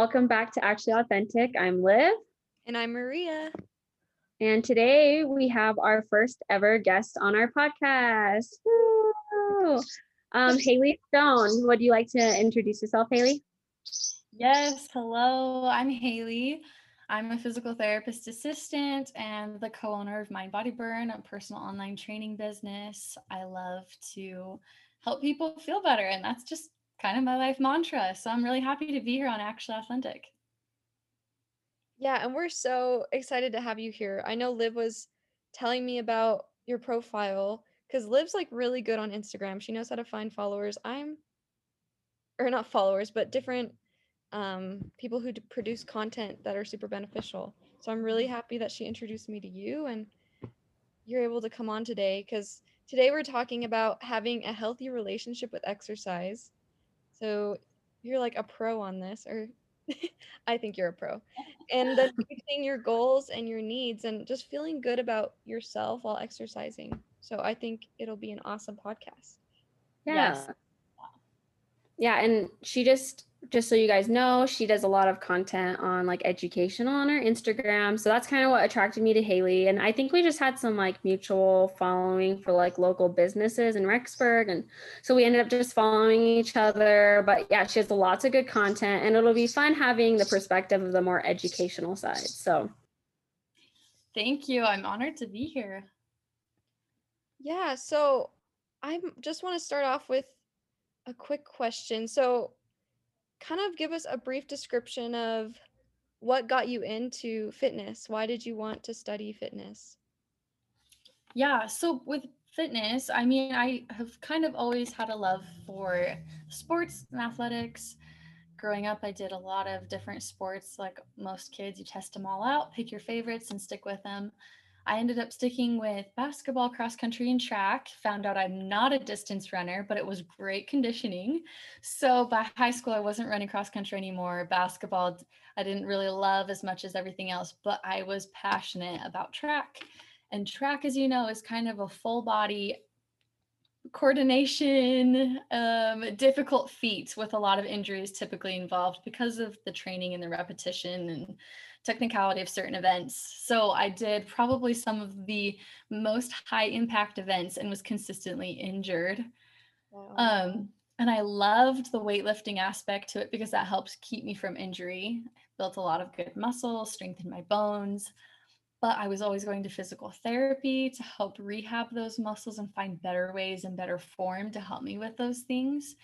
welcome back to Actually Authentic. I'm Liv. And I'm Maria. And today we have our first ever guest on our podcast. Woo! Um, Haley Stone, would you like to introduce yourself, Haley? Yes, hello. I'm Haley. I'm a physical therapist assistant and the co owner of Mind Body Burn, a personal online training business. I love to help people feel better, and that's just kind of my life mantra. So I'm really happy to be here on Actually Authentic. Yeah, and we're so excited to have you here. I know Liv was telling me about your profile because Liv's like really good on Instagram. She knows how to find followers. I'm, or not followers, but different um, people who produce content that are super beneficial. So I'm really happy that she introduced me to you and you're able to come on today because today we're talking about having a healthy relationship with exercise. So you're like a pro on this, or I think you're a pro. And then your goals and your needs and just feeling good about yourself while exercising. So I think it'll be an awesome podcast. Yeah. Yes. Yeah, and she just just so you guys know, she does a lot of content on like educational on her Instagram. So that's kind of what attracted me to Haley. And I think we just had some like mutual following for like local businesses in Rexburg. And so we ended up just following each other. But yeah, she has lots of good content and it'll be fun having the perspective of the more educational side. So thank you. I'm honored to be here. Yeah. So I just want to start off with a quick question. So kind of give us a brief description of what got you into fitness? Why did you want to study fitness? Yeah, so with fitness, I mean, I have kind of always had a love for sports and athletics. Growing up, I did a lot of different sports. Like most kids, you test them all out, pick your favorites, and stick with them. I ended up sticking with basketball, cross country, and track. Found out I'm not a distance runner, but it was great conditioning. So by high school, I wasn't running cross country anymore. Basketball, I didn't really love as much as everything else, but I was passionate about track. And track, as you know, is kind of a full body coordination, um, difficult feats with a lot of injuries typically involved because of the training and the repetition and technicality of certain events. So I did probably some of the most high impact events and was consistently injured. Wow. Um, and I loved the weightlifting aspect to it because that helps keep me from injury. Built a lot of good muscle, strengthened my bones. But I was always going to physical therapy to help rehab those muscles and find better ways and better form to help me with those things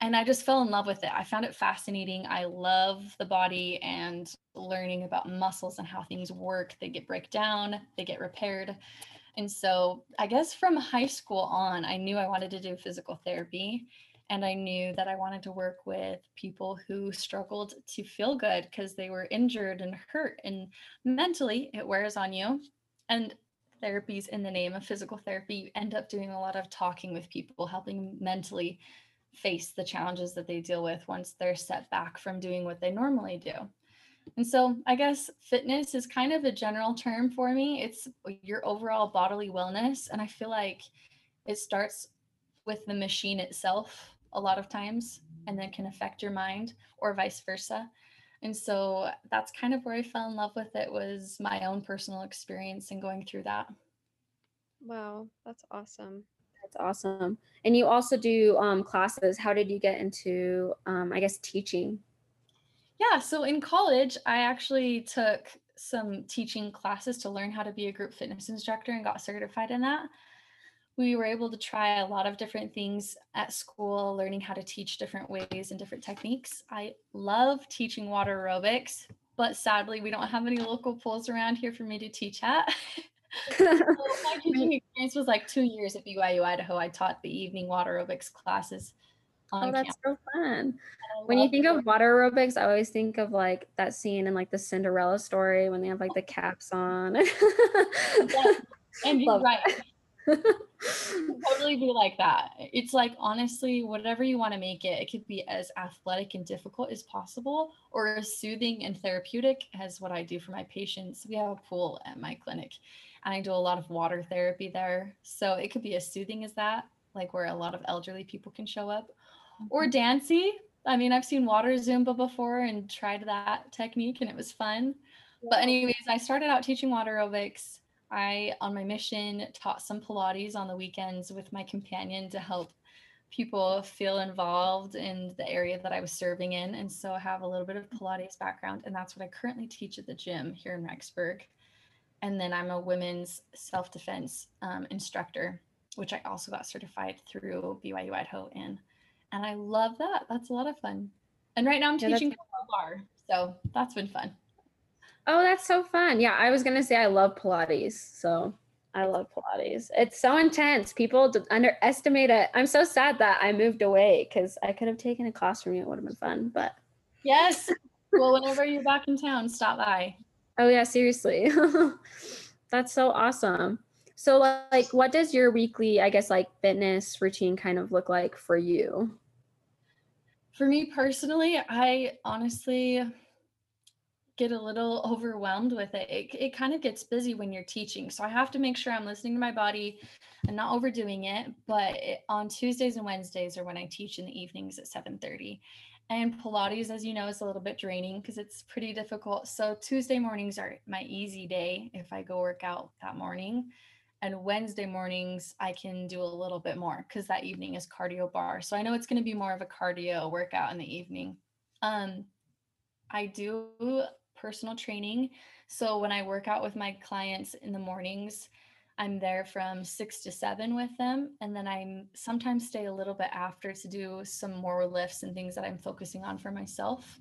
and I just fell in love with it. I found it fascinating. I love the body and learning about muscles and how things work. They get break down, they get repaired. And so I guess from high school on, I knew I wanted to do physical therapy. And I knew that I wanted to work with people who struggled to feel good because they were injured and hurt. And mentally, it wears on you. And therapies in the name of physical therapy, you end up doing a lot of talking with people, helping mentally face the challenges that they deal with once they're set back from doing what they normally do. And so I guess fitness is kind of a general term for me. It's your overall bodily wellness. And I feel like it starts with the machine itself a lot of times and then can affect your mind or vice versa. And so that's kind of where I fell in love with it was my own personal experience and going through that. Wow, that's awesome. That's awesome. And you also do um, classes. How did you get into, um, I guess, teaching? Yeah, so in college, I actually took some teaching classes to learn how to be a group fitness instructor and got certified in that. We were able to try a lot of different things at school, learning how to teach different ways and different techniques. I love teaching water aerobics, but sadly, we don't have any local pools around here for me to teach at. my teaching experience was like two years at BYU Idaho. I taught the evening water aerobics classes. oh, that's campus. so fun. When you think of water aerobics, I always think of like that scene in like the Cinderella story when they have like the caps on. yeah. And you're right. totally be like that. It's like honestly, whatever you want to make it, it could be as athletic and difficult as possible, or as soothing and therapeutic as what I do for my patients. We have a pool at my clinic, I do a lot of water therapy there. So it could be as soothing as that, like where a lot of elderly people can show up, or mm-hmm. dancy. I mean, I've seen water Zumba before and tried that technique and it was fun. But anyways, I started out teaching water aerobics. I on my mission taught some Pilates on the weekends with my companion to help people feel involved in the area that I was serving in. And so I have a little bit of Pilates background, and that's what I currently teach at the gym here in Rexburg. And then I'm a women's self defense um, instructor, which I also got certified through BYU Idaho in. And I love that. That's a lot of fun. And right now I'm Yeah, teaching barre. So that's been fun. Oh, that's so fun. Yeah, I was gonna say I love Pilates. So I love Pilates. It's so intense. People underestimate it. I'm so sad that I moved away because I could have taken a class from you. It would have been fun. But Yes. well, whenever you're back in town, stop by. Oh yeah, seriously. that's so awesome. So like what does your weekly, I guess, like fitness routine kind of look like for you? For me personally, I honestly get a little overwhelmed with it. It, it kind of gets busy when you're teaching. So I have to make sure I'm listening to my body and not overdoing it. But it, on Tuesdays and Wednesdays are when I teach in the evenings at 7:30. And Pilates, as you know, is a little bit draining because it's pretty difficult. So Tuesday mornings are my easy day if I go work out that morning. And Wednesday mornings, I can do a little bit more because that evening is cardio barre. So I know it's going to be more of a cardio workout in the evening. Um, I do personal training. So when I work out with my clients in the mornings, I'm there from six to seven with them. And then I sometimes stay a little bit after to do some more lifts and things that I'm focusing on for myself.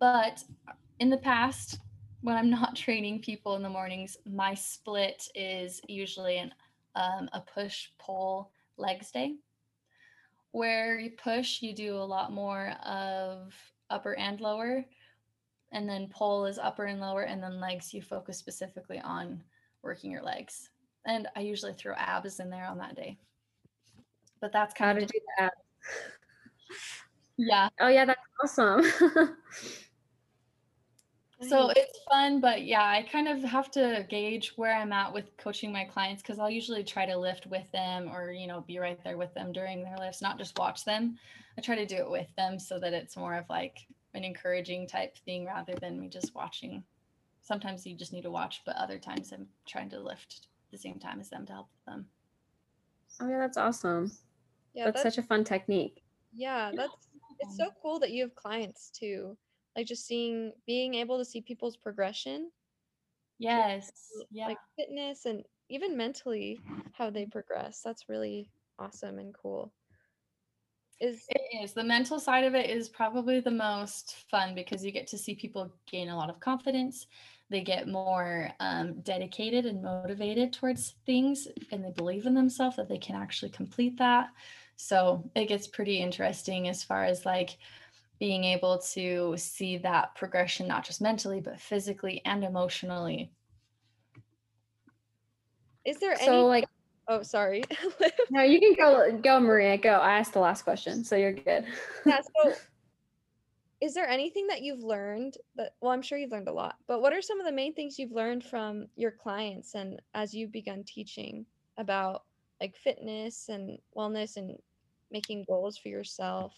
But in the past, when I'm not training people in the mornings, my split is usually an um, a push pull legs day, where you push, you do a lot more of upper and lower, and then pull is upper and lower, and then legs you focus specifically on working your legs. And I usually throw abs in there on that day. But that's How kind to of do that? yeah. Oh yeah, that's awesome. So it's fun, but yeah, I kind of have to gauge where I'm at with coaching my clients because I'll usually try to lift with them or, you know, be right there with them during their lifts, not just watch them. I try to do it with them so that it's more of like an encouraging type thing rather than me just watching. Sometimes you just need to watch, but other times I'm trying to lift the same time as them to help them. oh yeah, that's awesome. yeah, that's such a fun technique. yeah, Yeah, that's it's so cool that you have clients too. Like just seeing being able to see people's progression, Yes. Yeah. like fitness and even mentally how they progress. That's really awesome and cool. Is It is. The mental side of it is probably the most fun because you get to see people gain a lot of confidence. They get more um, dedicated and motivated towards things, and they believe in themselves that they can actually complete that. So it gets pretty interesting as far as like being able to see that progression, not just mentally, but physically and emotionally. is there So any like Oh, sorry. no, you can go go Maria, go. I asked the last question, so you're good. yeah, so is there anything that you've learned that well, I'm sure you've learned a lot, but what are some of the main things you've learned from your clients and as you've begun teaching about like fitness and wellness and making goals for yourself?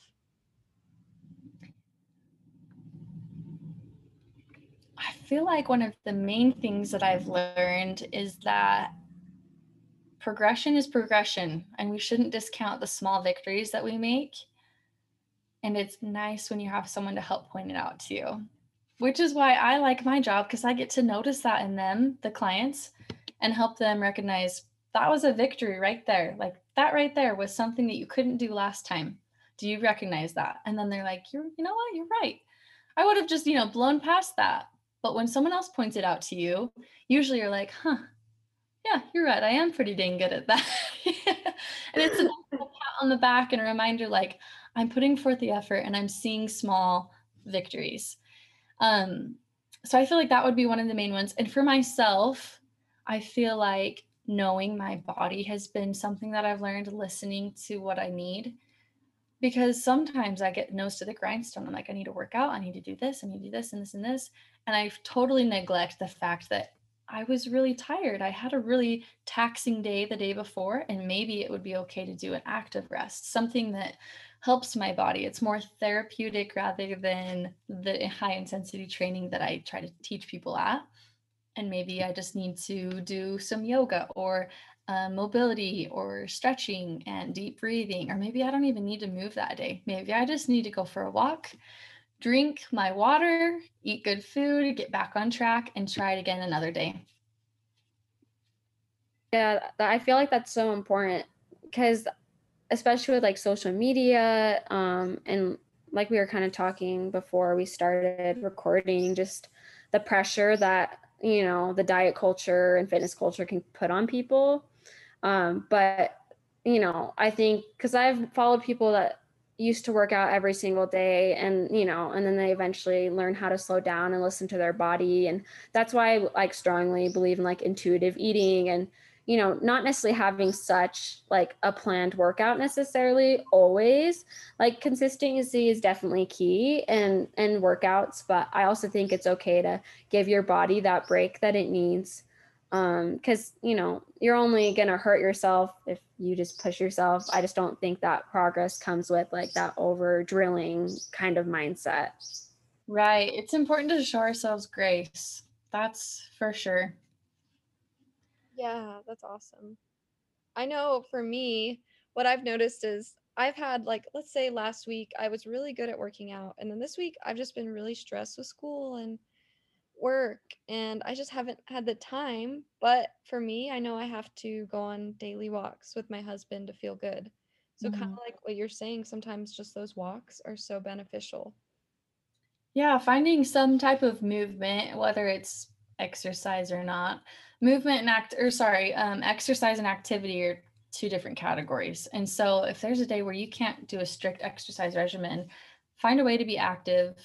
I feel like one of the main things that I've learned is that progression is progression, and we shouldn't discount the small victories that we make. And it's nice when you have someone to help point it out to you, which is why I like my job because I get to notice that in them, the clients, and help them recognize that was a victory right there. Like that right there was something that you couldn't do last time. Do you recognize that? And then they're like, you're, you know what? You're right. I would have just, you know, blown past that. But when someone else points it out to you, usually you're like, huh, yeah, you're right. I am pretty dang good at that. and it's a pat on the back and a reminder like, I'm putting forth the effort and I'm seeing small victories. Um, so I feel like that would be one of the main ones. And for myself, I feel like knowing my body has been something that I've learned listening to what I need. Because sometimes I get nose to the grindstone. I'm like, I need to work out. I need to do this. I need to do this and this and this. And I totally neglect the fact that I was really tired. I had a really taxing day the day before, and maybe it would be okay to do an active rest, something that helps my body. It's more therapeutic rather than the high intensity training that I try to teach people at. And maybe I just need to do some yoga or uh, mobility or stretching and deep breathing. Or maybe I don't even need to move that day. Maybe I just need to go for a walk, drink my water, eat good food, get back on track, and try it again another day. Yeah, I feel like that's so important because especially with like social media um and like we were kind of talking before we started recording just the pressure that you know the diet culture and fitness culture can put on people. Um but you know i think because i've followed people that used to work out every single day and you know and then they eventually learn how to slow down and listen to their body and that's why i like strongly believe in like intuitive eating and you know, not necessarily having such like a planned workout necessarily always. Like consistency is definitely key and and workouts, but I also think it's okay to give your body that break that it needs. Um cuz you know, you're only going to hurt yourself if you just push yourself. I just don't think that progress comes with like that over drilling kind of mindset. Right. It's important to show ourselves grace. That's for sure. Yeah, that's awesome. I know for me, what I've noticed is I've had like, let's say last week I was really good at working out, and then this week I've just been really stressed with school and work, and I just haven't had the time. But for me, I know I have to go on daily walks with my husband to feel good. So, kind Mhm. of like what you're saying, sometimes just those walks are so beneficial. Yeah, finding some type of movement, whether it's exercise or not. Movement and act, or sorry, um, exercise and activity are two different categories. And so if there's a day where you can't do a strict exercise regimen, find a way to be active,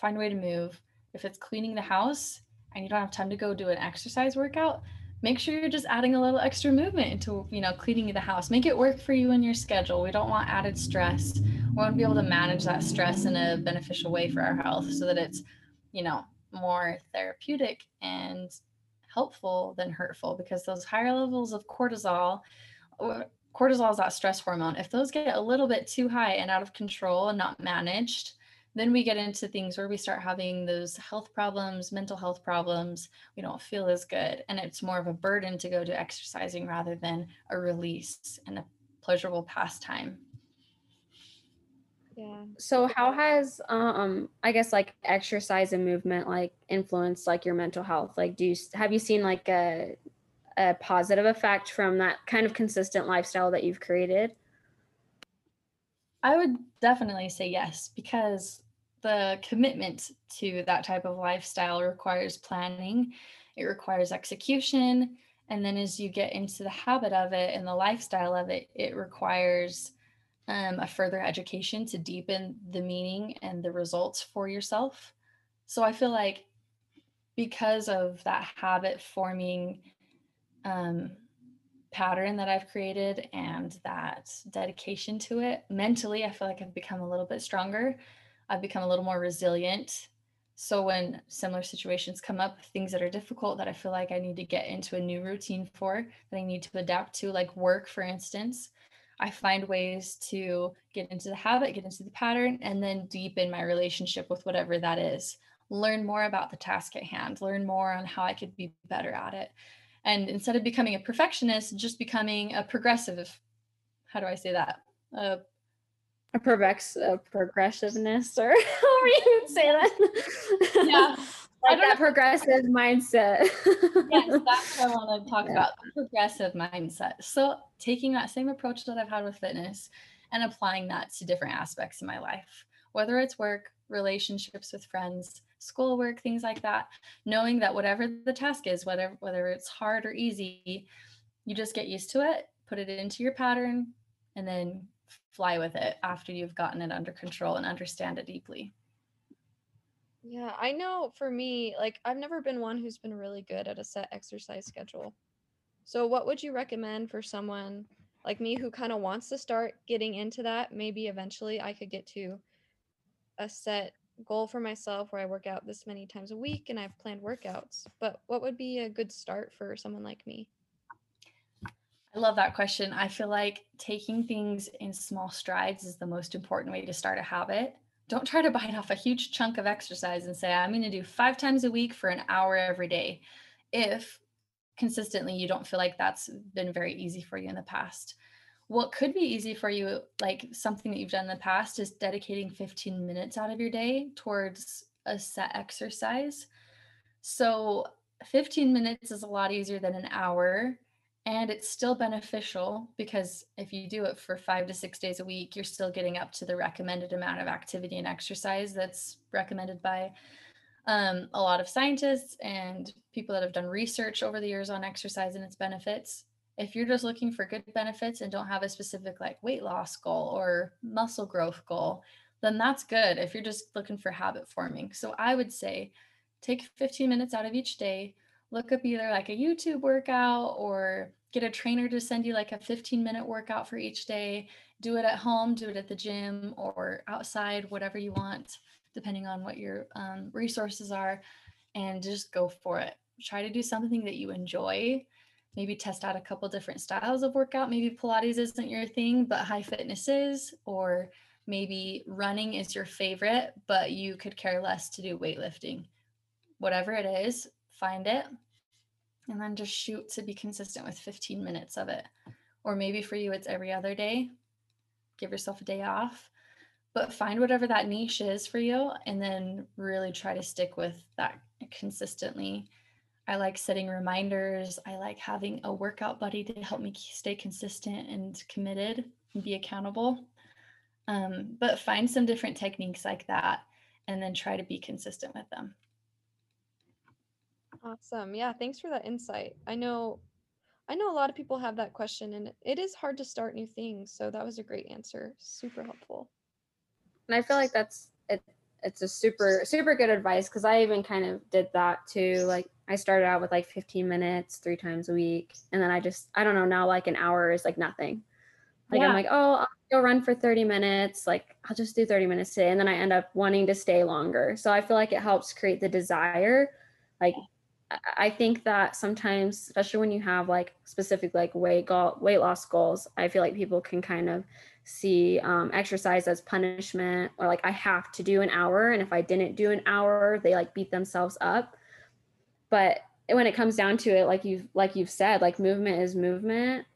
find a way to move. If it's cleaning the house and you don't have time to go do an exercise workout, make sure you're just adding a little extra movement into, you know, cleaning the house. Make it work for you and your schedule. We don't want added stress. We want to be able to manage that stress in a beneficial way for our health so that it's, you know, more therapeutic and helpful than hurtful because those higher levels of cortisol cortisol is that stress hormone if those get a little bit too high and out of control and not managed then we get into things where we start having those health problems mental health problems we don't feel as good and it's more of a burden to go to exercising rather than a release and a pleasurable pastime Yeah. So how has um I guess like exercise and movement like influenced like your mental health? Like do you have you seen like a a positive effect from that kind of consistent lifestyle that you've created? I would definitely say yes because the commitment to that type of lifestyle requires planning, it requires execution, and then as you get into the habit of it and the lifestyle of it, it requires um, a further education to deepen the meaning and the results for yourself. So I feel like because of that habit forming um, pattern that I've created and that dedication to it, mentally, I feel like I've become a little bit stronger. I've become a little more resilient. So when similar situations come up, things that are difficult that I feel like I need to get into a new routine for, that I need to adapt to, like work, for instance, I find ways to get into the habit, get into the pattern, and then deepen my relationship with whatever that is. Learn more about the task at hand, learn more on how I could be better at it and instead of becoming a perfectionist just becoming a progressive how do i say that uh, A progress a progressiveness or however you would say that. Yeah. I like don't that progressive mindset. yes that's what i want to talk Yeah. about the progressive mindset so taking that same approach that i've had with fitness and applying that to different aspects of my life whether it's work relationships with friends schoolwork things like that knowing that whatever the task is whether whether it's hard or easy you just get used to it put it into your pattern and then fly with it after you've gotten it under control and understand it deeply Yeah, I know for me, like I've never been one who's been really good at a set exercise schedule. So what would you recommend for someone like me who kind of wants to start getting into that? Maybe eventually I could get to a set goal for myself where I work out this many times a week and I've planned workouts. But what would be a good start for someone like me? I love that question. I feel like taking things in small strides is the most important way to start a habit. Don't try to bite off a huge chunk of exercise and say, I'm going to do five times a week for an hour every day. If consistently you don't feel like that's been very easy for you in the past. What could be easy for you, like something that you've done in the past, is dedicating 15 minutes out of your day towards a set exercise. So 15 minutes is a lot easier than an hour and it's still beneficial because if you do it for five to six days a week, you're still getting up to the recommended amount of activity and exercise that's recommended by um, a lot of scientists and people that have done research over the years on exercise and its benefits. If you're just looking for good benefits and don't have a specific like weight loss goal or muscle growth goal, then that's good if you're just looking for habit forming. So I would say take 15 minutes out of each day, look up either like a YouTube workout or get a trainer to send you like a 15 minute workout for each day. Do it at home, do it at the gym or outside, whatever you want, depending on what your um, resources are, and just go for it. Try to do something that you enjoy. Maybe test out a couple different styles of workout. Maybe Pilates isn't your thing, but high fitness is, or maybe running is your favorite, but you could care less to do weightlifting. Whatever it is, find it, and then just shoot to be consistent with 15 minutes of it. Or maybe for you, it's every other day. Give yourself a day off, but find whatever that niche is for you and then really try to stick with that consistently. I like setting reminders. I like having a workout buddy to help me stay consistent and committed and be accountable. Um, but find some different techniques like that and then try to be consistent with them. Awesome. Yeah, thanks for that insight. I know I know a lot of people have that question and it is hard to start new things, so that was a great answer. Super helpful. And I feel like that's it it's a super super good advice because I even kind of did that too. Like I started out with like 15 minutes three times a week and then I just I don't know now like an hour is like nothing. Like yeah. I'm like, "Oh, I'll go run for 30 minutes. Like I'll just do 30 minutes today." And then I end up wanting to stay longer. So I feel like it helps create the desire like I think that sometimes, especially when you have like specific like weight goal, weight loss goals, I feel like people can kind of see um, exercise as punishment or like I have to do an hour, and if I didn't do an hour, they like beat themselves up. But when it comes down to it, like you've like you've said, like movement is movement,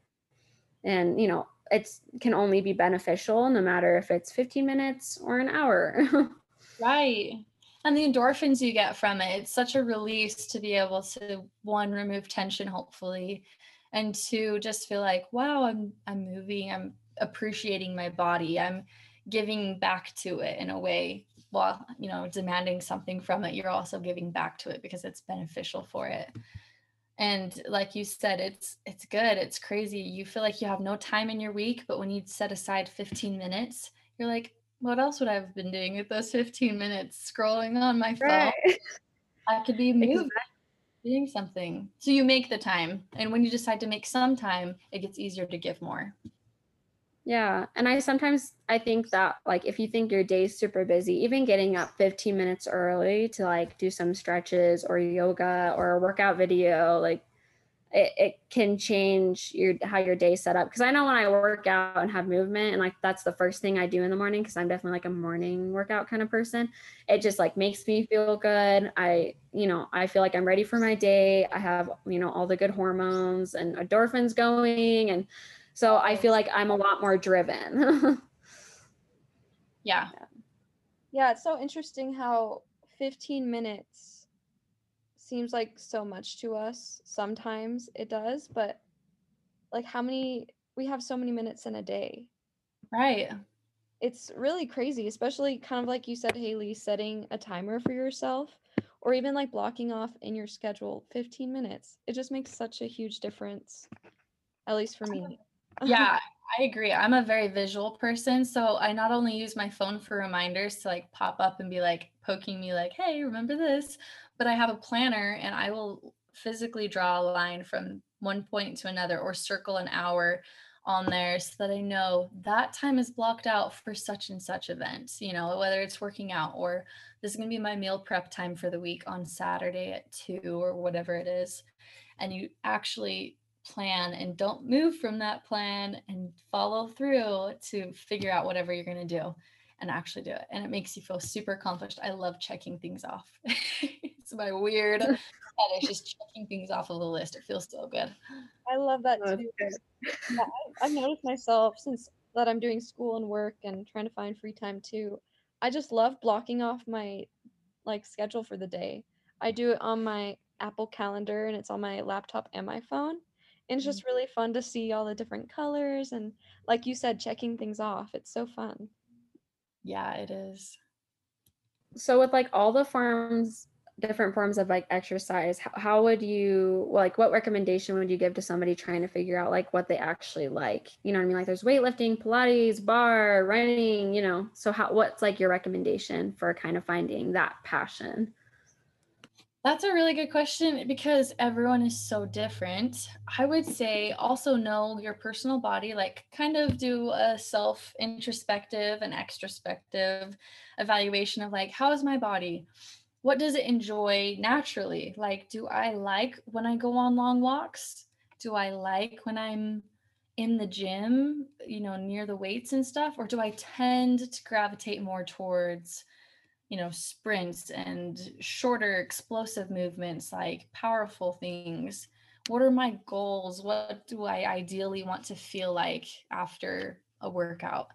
and you know it's can only be beneficial no matter if it's 15 minutes or an hour. right and the endorphins you get from it it's such a release to be able to one remove tension hopefully and two just feel like wow i'm i'm moving i'm appreciating my body i'm giving back to it in a way while you know demanding something from it you're also giving back to it because it's beneficial for it. And like you said it's it's good it's crazy. You feel like you have no time in your week but when you set aside 15 minutes you're like what else would I have been doing with those 15 minutes scrolling on my phone? Right. I could be moving, doing something. So you make the time. And when you decide to make some time, it gets easier to give more. Yeah. And I sometimes I think that like if you think your day's super busy, even getting up 15 minutes early to like do some stretches or yoga or a workout video, like it, it can change your how your day set up. Because i know when i work out and have movement and like that's the first thing i do in the morning because i'm definitely like a morning workout kind of person it just like makes me feel good. I you know i feel like i'm ready for my day. I have you know all the good hormones and endorphins going and so i feel like i'm a lot more driven. Yeah. Yeah it's so interesting how 15 minutes seems like so much to us. Sometimes it does, but like how many we have so many minutes in a day. Right. It's really crazy, especially kind of like you said, Haley, setting a timer for yourself or even like blocking off in your schedule 15 minutes. It just makes such a huge difference, at least for me. yeah, I agree. I'm a very visual person. So I not only use my phone for reminders to like pop up and be like poking me, like, hey, remember this? but I have a planner and I will physically draw a line from one point to another or circle an hour on there so that I know that time is blocked out for such and such events, you know, whether it's working out or this is going to be my meal prep time for the week on Saturday at 2 or whatever it is. And you actually plan and don't move from that plan and follow through to figure out whatever you're going to do and actually do it. And it makes you feel super accomplished. I love checking things off. it's my weird fetish, just checking things off of the list. It feels so good. I love that oh, too. Yeah, I, I've noticed myself since that I'm doing school and work and trying to find free time too. I just love blocking off my like schedule for the day. I do it on my Apple Calendar and it's on my laptop and my phone. And it's mm-hmm. just really fun to see all the different colors and like you said checking things off. It's so fun. Yeah, it is. So with like all the forms different forms of like exercise how, how would you like what recommendation would you give to somebody trying to figure out like what they actually like you know what i mean like there's weightlifting pilates barre running you know so how what's like your recommendation for kind of finding that passion that's a really good question because everyone is so different. I would say also know your personal body, like kind of do a self introspective and extrospective evaluation of like, how is my body? what does it enjoy naturally? Like, do I like when I go on long walks? Do I like when I'm in the gym, you know, near the weights and stuff? Or do I tend to gravitate more towards, you know, sprints and shorter, explosive movements, like powerful things? What are my goals? What do I ideally want to feel like after a workout?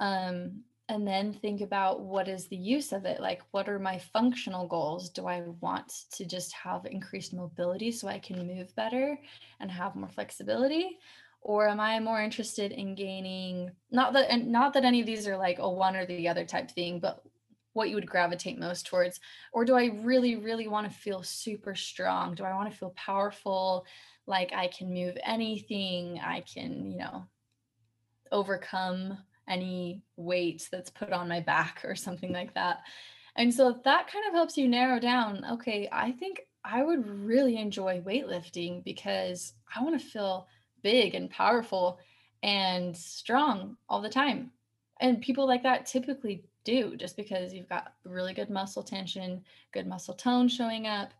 Um, and then think about what is the use of it like what are my functional goals do i want to just have increased mobility so i can move better and have more flexibility or am i more interested in gaining not that and not that any of these are like a one or the other type thing but what you would gravitate most towards or do i really really want to feel super strong do i want to feel powerful like i can move anything i can you know overcome any weight that's put on my back or something like that. And so that kind of helps you narrow down okay, I think I would really enjoy weightlifting because I want to feel big and powerful and strong all the time. And people like that typically do just because you've got really good muscle tension, good muscle tone showing up.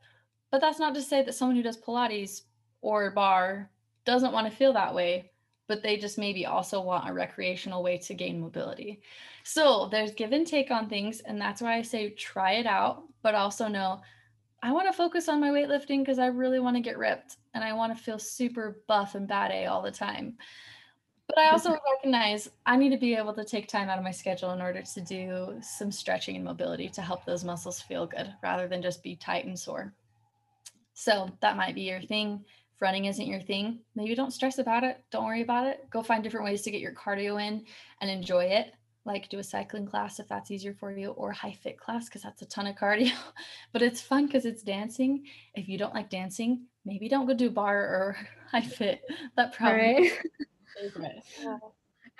But that's not to say that someone who does Pilates or barre doesn't want to feel that way but they just maybe also want a recreational way to gain mobility. So there's give and take on things. And that's why I say try it out, but also know I want to focus on my weightlifting because I really want to get ripped and I want to feel super buff and bad A all the time. But I also recognize I need to be able to take time out of my schedule in order to do some stretching and mobility to help those muscles feel good rather than just be tight and sore. So that might be your thing if running isn't your thing, maybe don't stress about it. Don't worry about it. Go find different ways to get your cardio in and enjoy it. Like do a cycling class if that's easier for you, or high fit class because that's a ton of cardio. but it's fun because it's dancing. If you don't like dancing, maybe don't go do barre or high fit. That probably. Right.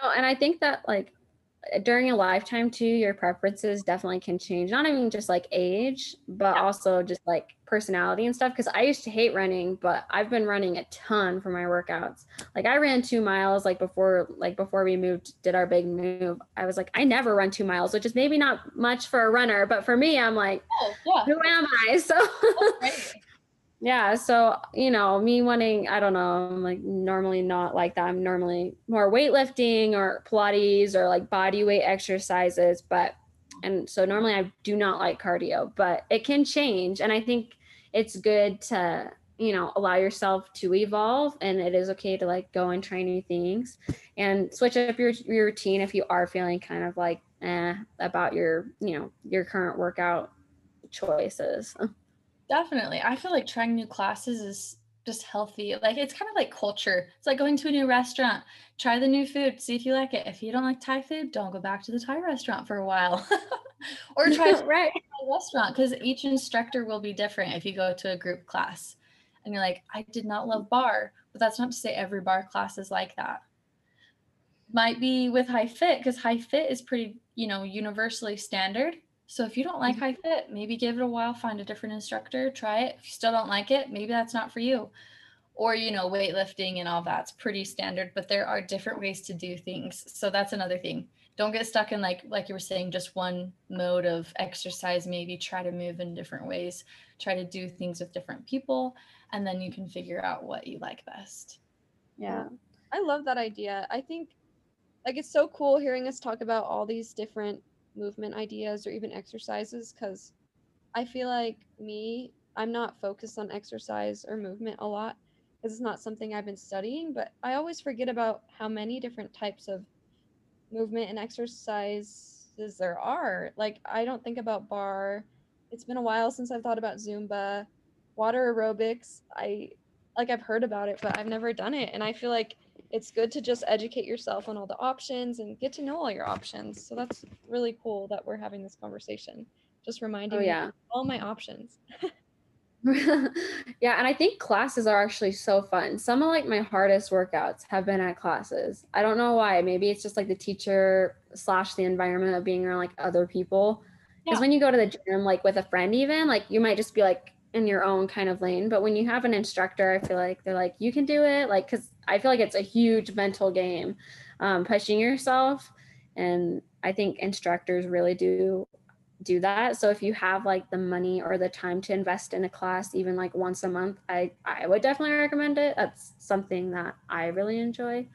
No, and I think that like during a lifetime too your preferences definitely can change not even just like age but yeah. also just like personality and stuff because i used to hate running but i've been running a ton for my workouts like i ran two miles like before like before we moved did our big move i was like i never run two miles which is maybe not much for a runner but for me i'm like oh, yeah. who am i so yeah so you know me wanting i don't know i'm like normally not like that. I'm normally more weightlifting or pilates or like body weight exercises but and so normally i do not like cardio but it can change and i think it's good to you know allow yourself to evolve and it is okay to like go and try new things and switch up your, your routine if you are feeling kind of like eh about your you know your current workout choices Definitely. I feel like trying new classes is just healthy. Like it's kind of like culture. It's like going to a new restaurant. Try the new food, see if you like it. If you don't like Thai food, don't go back to the Thai restaurant for a while. or try right. a restaurant because each instructor will be different if you go to a group class. And you're like, I did not love barre, but that's not to say every barre class is like that. Might be with high fit because high fit is pretty, you know, universally standard so if you don't like mm-hmm. Maybe give it a while, find a different instructor, try it. If you still don't like it, maybe that's not for you. Or, you know, weightlifting and all that's pretty standard, but there are different ways to do things. So that's another thing. Don't get stuck in like like you were saying, just one mode of exercise. Maybe try to move in different ways, try to do things with different people, and then you can figure out what you like best. Yeah. I love that idea. I think like it's so cool hearing us talk about all these different movement ideas or even exercises because I feel like me, I'm not focused on exercise or movement a lot because it's not something I've been studying, but I always forget about how many different types of movement and exercises there are. Like I don't think about barre. It's been a while since I've thought about Zumba, water aerobics. I like I've heard about it, but I've never done it. And I feel like it's good to just educate yourself on all the options and get to know all your options. So that's really cool that we're having this conversation. Just reminding Oh me yeah. all my options. yeah, and I think classes are actually so fun. Some of like my hardest workouts have been at classes. I don't know why. Maybe it's just like the teacher slash the environment of being around like other people. Because Yeah. when you go to the gym, like with a friend, even like you might just be like in your own kind of lane. But when you have an instructor, I feel like they're like, you can do it. Like, because I feel like it's a huge mental game, um, pushing yourself. And I think instructors really do do that. So if you have like the money or the time to invest in a class, even like once a month, I I would definitely recommend it. That's something that I really enjoy.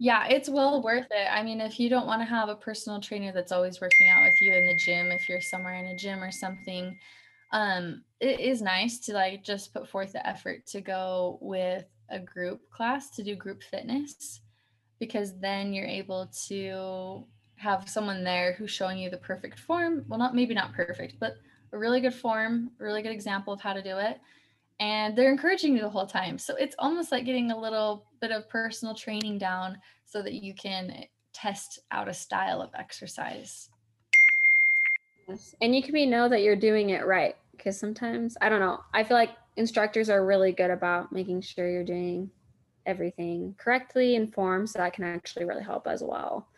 Yeah, it's well worth it. I mean, if you don't want to have a personal trainer that's always working out with you in the gym, if you're somewhere in a gym or something, um, it is nice to like just put forth the effort to go with a group class to do group fitness because then you're able to have someone there who's showing you the perfect form. Well, not maybe not perfect, but a really good form, really good example of how to do it. And they're encouraging you the whole time. So it's almost like getting a little bit of personal training down so that you can test out a style of exercise. Yes. And you can be know that you're doing it right. Because sometimes I don't know. I feel like instructors are really good about making sure you're doing everything correctly in form. So that can actually really help as well.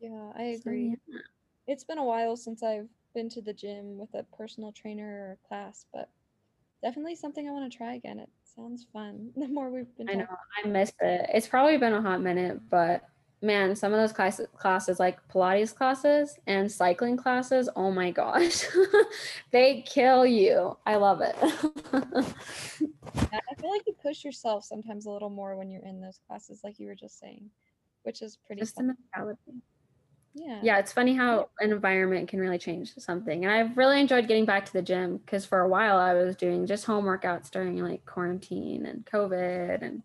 Yeah, I So, agree. yeah. It's been a while since I've been to the gym with a personal trainer or class, but definitely something I want to try again. It sounds fun. The more we've been I know. I missed it. It's probably been a hot minute, but man, some of those classes, classes like Pilates classes and cycling classes, oh my gosh, they kill you. I love it. I feel like you push yourself sometimes a little more when you're in those classes, like you were just saying, which is pretty Just the fun. mentality. Yeah. Yeah, it's funny how an environment can really change something. And I've really enjoyed getting back to the gym because for a while I was doing just home workouts during like quarantine and COVID. And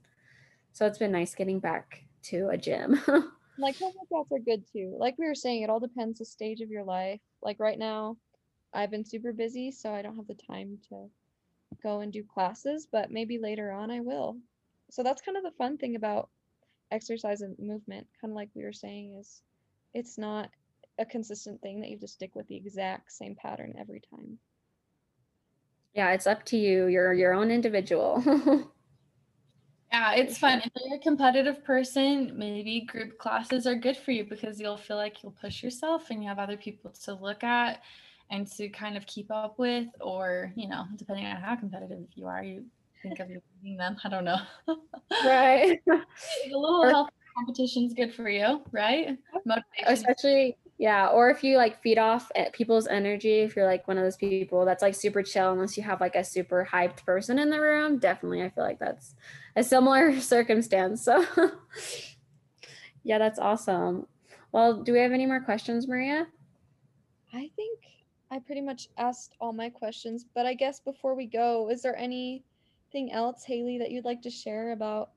so it's been nice getting back to a gym. Like home workouts are good too. Like we were saying, it all depends the stage of your life. Like right now, I've been super busy, so I don't have the time to go and do classes, but maybe later on I will. So that's kind of the fun thing about exercise and movement, kind of like we were saying, is it's not a consistent thing that you have to stick with the exact same pattern every time. yeah, it's up to you. You're your own individual. Yeah, it's fun. If you're a competitive person, maybe group classes are good for you because you'll feel like you'll push yourself and you have other people to look at and to kind of keep up with, or, you know, depending on how competitive you are, you think of you beating them. I don't know. right. a little Or- health competition's good for you, right? Motivation. Especially, yeah. Or if you like feed off eh, people's energy, if you're like one of those people that's like super chill, unless you have like a super hyped person in the room, definitely I feel like that's a similar circumstance. So, yeah, that's awesome. Well, do we have any more questions, Maria? I think I pretty much asked all my questions, but I guess before we go, is there anything else, Haley, that you'd like to share about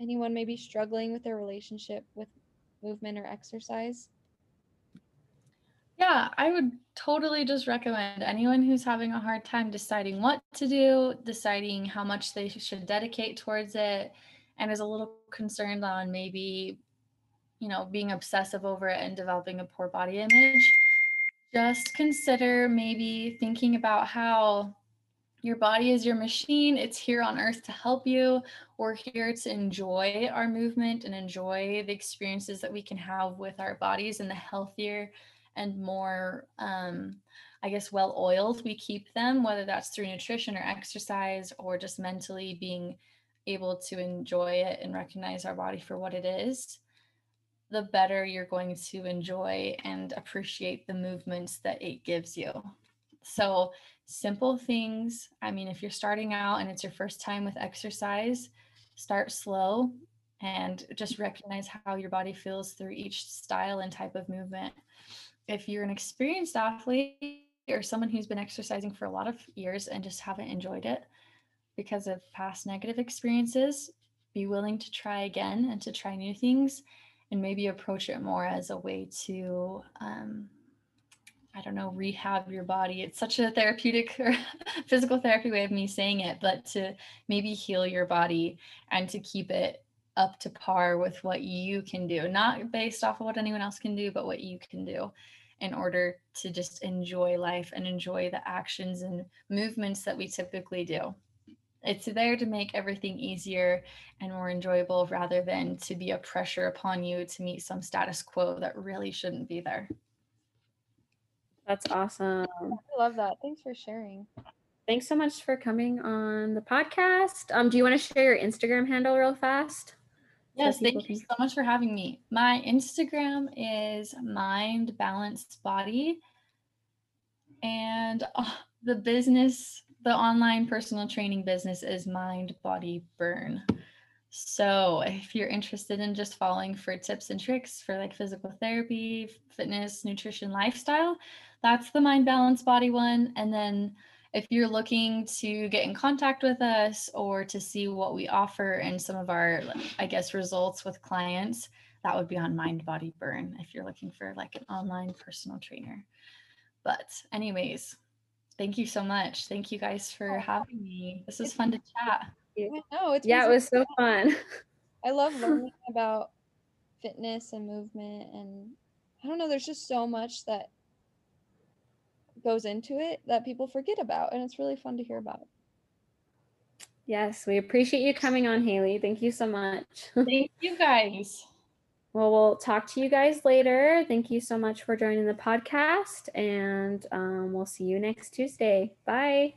anyone maybe struggling with their relationship with movement or exercise? Yeah, I would totally just recommend anyone who's having a hard time deciding what to do, deciding how much they should dedicate towards it, and is a little concerned on maybe, you know, being obsessive over it and developing a poor body image. Just consider maybe thinking about how your body is your machine. It's here on earth to help you. We're here to enjoy our movement and enjoy the experiences that we can have with our bodies and the healthier and more um, i guess well oiled we keep them whether that's through nutrition or exercise or just mentally being able to enjoy it and recognize our body for what it is the better you're going to enjoy and appreciate the movements that it gives you so simple things i mean if you're starting out and it's your first time with exercise start slow and just recognize how your body feels through each style and type of movement. If you're an experienced athlete or someone who's been exercising for a lot of years and just haven't enjoyed it because of past negative experiences, be willing to try again and to try new things and maybe approach it more as a way to um, I don't know, rehab your body. It's such a therapeutic or physical therapy way of me saying it, but to maybe heal your body and to keep it up to par with what you can do, not based off of what anyone else can do, but what you can do in order to just enjoy life and enjoy the actions and movements that we typically do. It's there to make everything easier and more enjoyable rather than to be a pressure upon you to meet some status quo that really shouldn't be there. That's awesome. I love that. Thanks for sharing. Thanks so much for coming on the podcast. Um, do you want to share your Instagram handle real fast? Yes, thank you so much for having me. My Instagram is mind balanced body. And uh, the business, the online personal training business is mind body burn. So if you're interested in just following for tips and tricks for like physical therapy, fitness, nutrition, lifestyle, that's the mind balanced body one. And then if you're looking to get in contact with us or to see what we offer and some of our i guess results with clients that would be on mind body burn if you're looking for like an online personal trainer. But anyways thank you so much. Thank you guys for oh, having me. This was fun to chat. I know it's Yeah, it was so fun. I love learning about fitness and movement and I don't know, there's just so much that goes into it that people forget about and it's really fun to hear about. Yes, we appreciate you coming on, Haley. Thank you so much. thank you guys well, we'll talk to you guys later. Thank you so much for joining the podcast, and um, we'll see you next Tuesday. Bye.